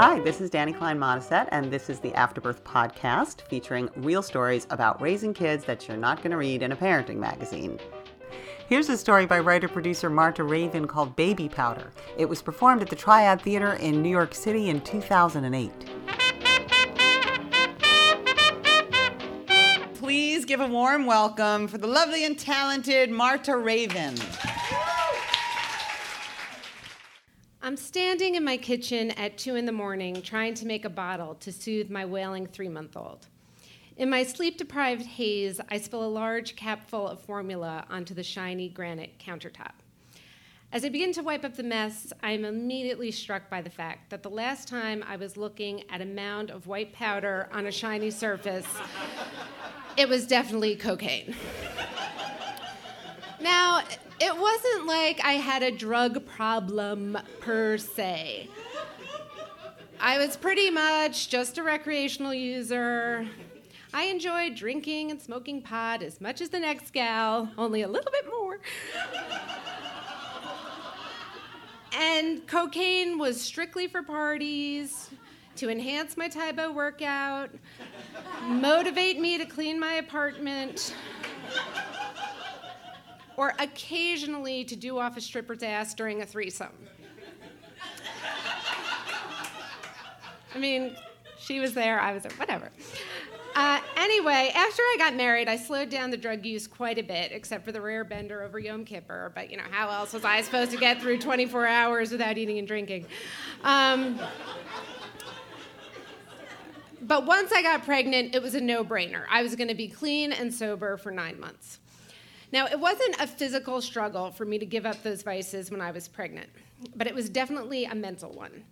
Hi, this is Dani Klein Modisett, and this is the Afterbirth podcast featuring real stories about raising kids that you're not going to read in a parenting magazine. Here's a story by writer producer Marta Ravin called Baby Powder. It was performed at the Triad Theater in New York City in 2008. Please give a warm welcome for the lovely and talented Marta Ravin. I'm standing in my kitchen at 2 in the morning trying to make a bottle to soothe my wailing three month old. In my sleep deprived haze, I spill a large capful of formula onto the shiny granite countertop. As I begin to wipe up the mess, I am immediately struck by the fact that the last time I was looking at a mound of white powder on a shiny surface, it was definitely cocaine. Now, it wasn't like I had a drug problem per se. I was pretty much just a recreational user. I enjoyed drinking and smoking pot as much as the next gal, only a little bit more. and cocaine was strictly for parties, to enhance my Tae Bo workout, motivate me to clean my apartment or occasionally to do off a stripper's ass during a threesome. I mean, she was there, I was there, whatever. Uh, anyway, after I got married, I slowed down the drug use quite a bit, except for the rare bender over Yom Kippur. But you know, how else was I supposed to get through 24 hours without eating and drinking? Um, but once I got pregnant, it was a no brainer. I was going to be clean and sober for nine months. Now, it wasn't a physical struggle for me to give up those vices when I was pregnant, but it was definitely a mental one.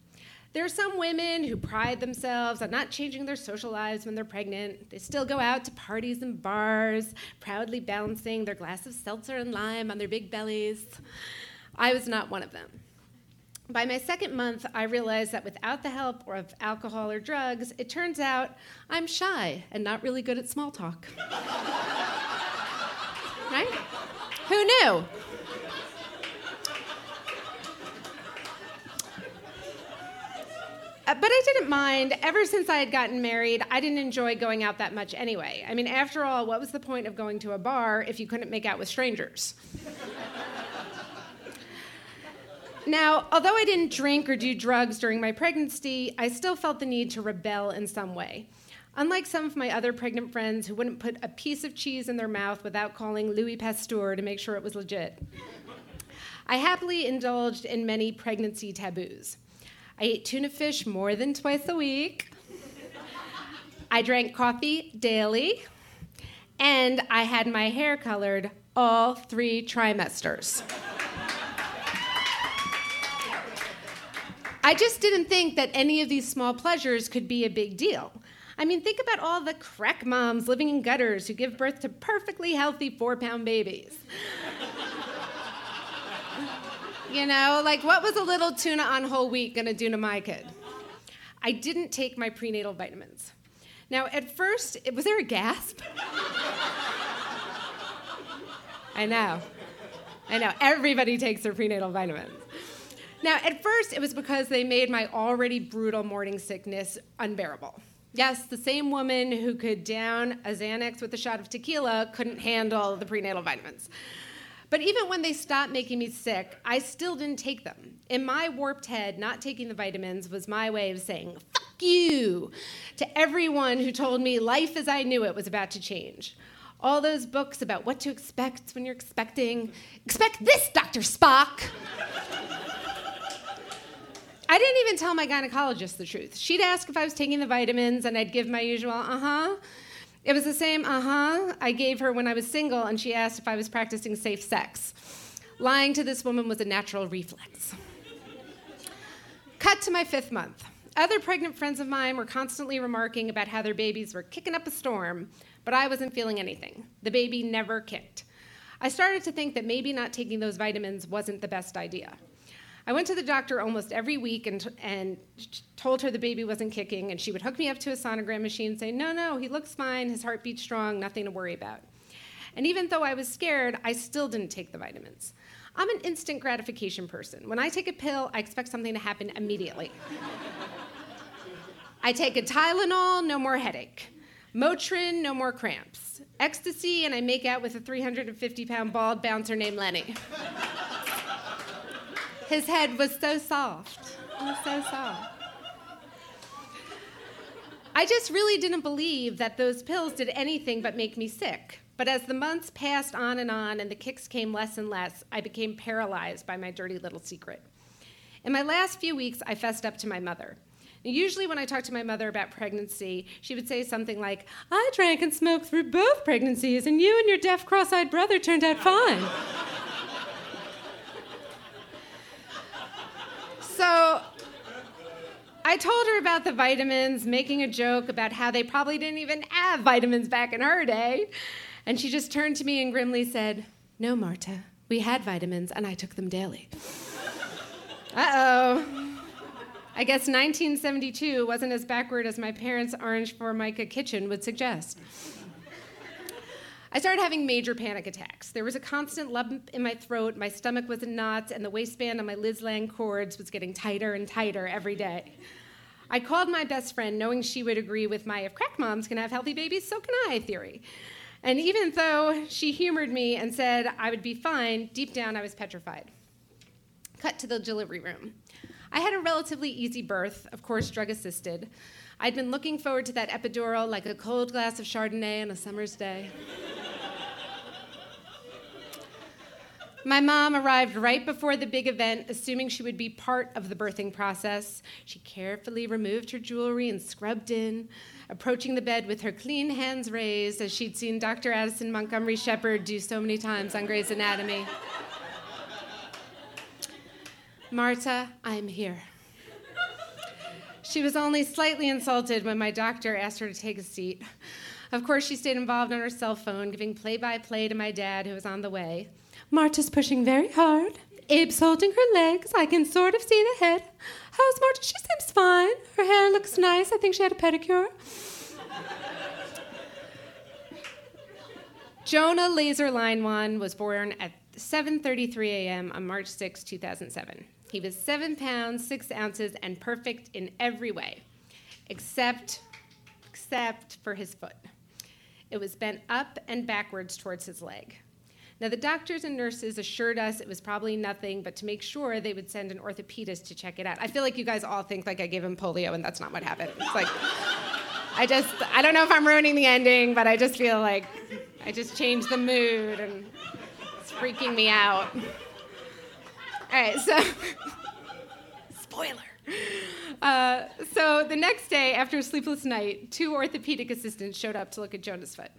There are some women who pride themselves on not changing their social lives when they're pregnant. They still go out to parties and bars, proudly balancing their glass of seltzer and lime on their big bellies. I was not one of them. By my second month, I realized that without the help of alcohol or drugs, it turns out I'm shy and not really good at small talk. right? Who knew? Uh, but I didn't mind. Ever since I had gotten married, I didn't enjoy going out that much anyway. I mean, after all, what was the point of going to a bar if you couldn't make out with strangers? now, although I didn't drink or do drugs during my pregnancy, I still felt the need to rebel in some way. Unlike some of my other pregnant friends who wouldn't put a piece of cheese in their mouth without calling Louis Pasteur to make sure it was legit, I happily indulged in many pregnancy taboos. I ate tuna fish more than twice a week. I drank coffee daily. And I had my hair colored all three trimesters. I just didn't think that any of these small pleasures could be a big deal. I mean, think about all the crack moms living in gutters who give birth to perfectly healthy four pound babies. you know, like what was a little tuna on whole wheat gonna do to my kid? I didn't take my prenatal vitamins. Now, at first, was there a gasp? I know. I know. Everybody takes their prenatal vitamins. Now, at first, it was because they made my already brutal morning sickness unbearable. Yes, the same woman who could down a Xanax with a shot of tequila couldn't handle the prenatal vitamins. But even when they stopped making me sick, I still didn't take them. In my warped head, not taking the vitamins was my way of saying, fuck you, to everyone who told me life as I knew it was about to change. All those books about what to expect when you're expecting. Expect this, Dr. Spock! I didn't even tell my gynecologist the truth. She'd ask if I was taking the vitamins, and I'd give my usual, uh huh. It was the same, uh huh, I gave her when I was single, and she asked if I was practicing safe sex. Lying to this woman was a natural reflex. Cut to my fifth month. Other pregnant friends of mine were constantly remarking about how their babies were kicking up a storm, but I wasn't feeling anything. The baby never kicked. I started to think that maybe not taking those vitamins wasn't the best idea. I went to the doctor almost every week and, and told her the baby wasn't kicking, and she would hook me up to a sonogram machine and say, No, no, he looks fine, his heart beats strong, nothing to worry about. And even though I was scared, I still didn't take the vitamins. I'm an instant gratification person. When I take a pill, I expect something to happen immediately. I take a Tylenol, no more headache. Motrin, no more cramps. Ecstasy, and I make out with a 350 pound bald bouncer named Lenny. His head was so soft. It was so soft. I just really didn't believe that those pills did anything but make me sick. But as the months passed on and on and the kicks came less and less, I became paralyzed by my dirty little secret. In my last few weeks, I fessed up to my mother. Usually, when I talked to my mother about pregnancy, she would say something like, I drank and smoked through both pregnancies, and you and your deaf, cross eyed brother turned out fine. so I told her about the vitamins, making a joke about how they probably didn't even have vitamins back in her day. And she just turned to me and grimly said, No, Marta, we had vitamins, and I took them daily. uh oh. I guess 1972 wasn't as backward as my parents' orange formica kitchen would suggest. I started having major panic attacks. There was a constant lump in my throat, my stomach was in knots, and the waistband on my Liz Lange cords was getting tighter and tighter every day. I called my best friend, knowing she would agree with my if crack moms can have healthy babies, so can I theory. And even though she humored me and said I would be fine, deep down I was petrified. Cut to the delivery room. I had a relatively easy birth, of course, drug assisted. I'd been looking forward to that epidural like a cold glass of Chardonnay on a summer's day. My mom arrived right before the big event, assuming she would be part of the birthing process. She carefully removed her jewelry and scrubbed in, approaching the bed with her clean hands raised, as she'd seen Dr. Addison Montgomery Shepherd do so many times on Grey's Anatomy. Marta, I'm here. She was only slightly insulted when my doctor asked her to take a seat. Of course, she stayed involved on her cell phone, giving play by play to my dad, who was on the way. Marta's pushing very hard. Abe's holding her legs. I can sort of see the head. How's Marta? She seems fine. Her hair looks nice. I think she had a pedicure. Jonah Laser Line One was born at 7:33 a.m. on March 6, 2007. He was seven pounds, six ounces, and perfect in every way, except, except for his foot. It was bent up and backwards towards his leg. Now, the doctors and nurses assured us it was probably nothing, but to make sure, they would send an orthopedist to check it out. I feel like you guys all think like I gave him polio, and that's not what happened. It's like, I just, I don't know if I'm ruining the ending, but I just feel like I just changed the mood, and it's freaking me out. All right, so spoiler. Uh, so the next day, after a sleepless night, two orthopedic assistants showed up to look at Jonah's foot.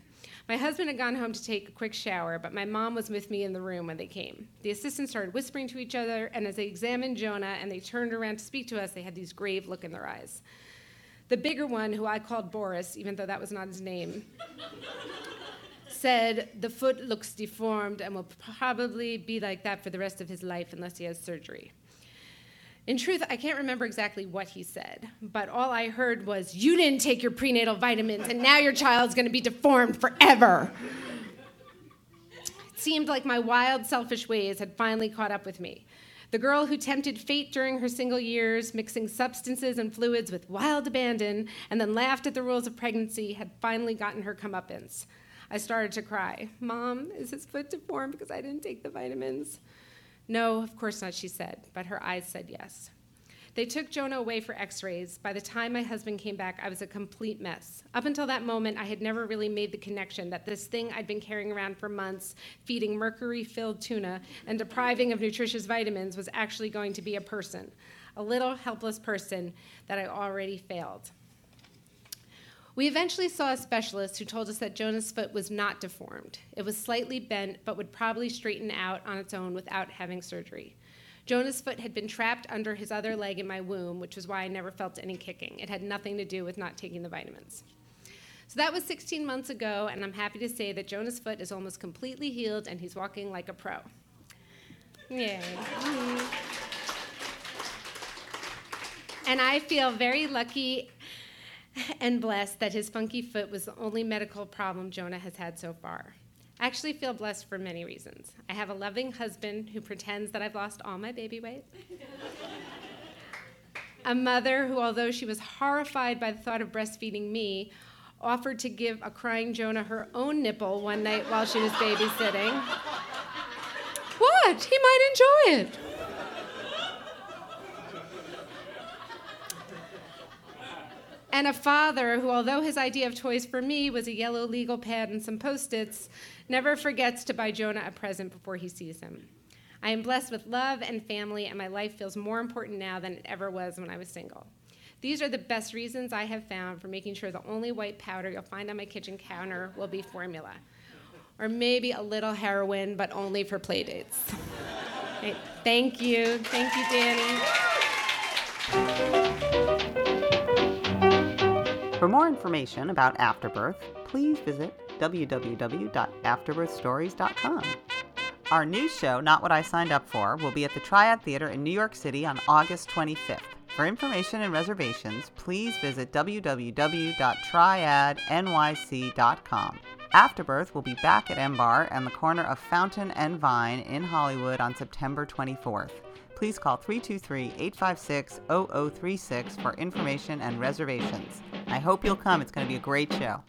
My husband had gone home to take a quick shower, but my mom was with me in the room when they came. The assistants started whispering to each other, and as they examined Jonah and they turned around to speak to us, they had these grave look in their eyes. The bigger one, who I called Boris, even though that was not his name, said the foot looks deformed and will probably be like that for the rest of his life unless he has surgery. In truth, I can't remember exactly what he said, but all I heard was, You didn't take your prenatal vitamins, and now your child's gonna be deformed forever. It seemed like my wild, selfish ways had finally caught up with me. The girl who tempted fate during her single years, mixing substances and fluids with wild abandon, and then laughed at the rules of pregnancy, had finally gotten her comeuppance. I started to cry. Mom, is his foot deformed because I didn't take the vitamins? No, of course not, she said, but her eyes said yes. They took Jonah away for x rays. By the time my husband came back, I was a complete mess. Up until that moment, I had never really made the connection that this thing I'd been carrying around for months, feeding mercury filled tuna and depriving of nutritious vitamins, was actually going to be a person, a little helpless person that I already failed. We eventually saw a specialist who told us that Jonah's foot was not deformed. It was slightly bent, but would probably straighten out on its own without having surgery. Jonah's foot had been trapped under his other leg in my womb, which was why I never felt any kicking. It had nothing to do with not taking the vitamins. So that was 16 months ago, and I'm happy to say that Jonah's foot is almost completely healed and he's walking like a pro. Yay. And I feel very lucky and blessed that his funky foot was the only medical problem Jonah has had so far. I actually feel blessed for many reasons. I have a loving husband who pretends that I've lost all my baby weight. A mother who, although she was horrified by the thought of breastfeeding me, offered to give a crying Jonah her own nipple one night while she was babysitting. what? He might enjoy it. And a father who, although his idea of toys for me was a yellow legal pad and some post its, never forgets to buy Jonah a present before he sees him. I am blessed with love and family, and my life feels more important now than it ever was when I was single. These are the best reasons I have found for making sure the only white powder you'll find on my kitchen counter will be formula. Or maybe a little heroin, but only for playdates. Thank you. Thank you, Dani. For more information about Afterbirth, please visit www.afterbirthstories.com. Our new show, Not What I Signed Up For, will be at the Triad Theater in New York City on August 25th. For information and reservations, please visit www.triadnyc.com. Afterbirth will be back at M Bar and the corner of Fountain and Vine in Hollywood on September 24th. Please call 323 856 0036 for information and reservations. I hope you'll come. It's going to be a great show.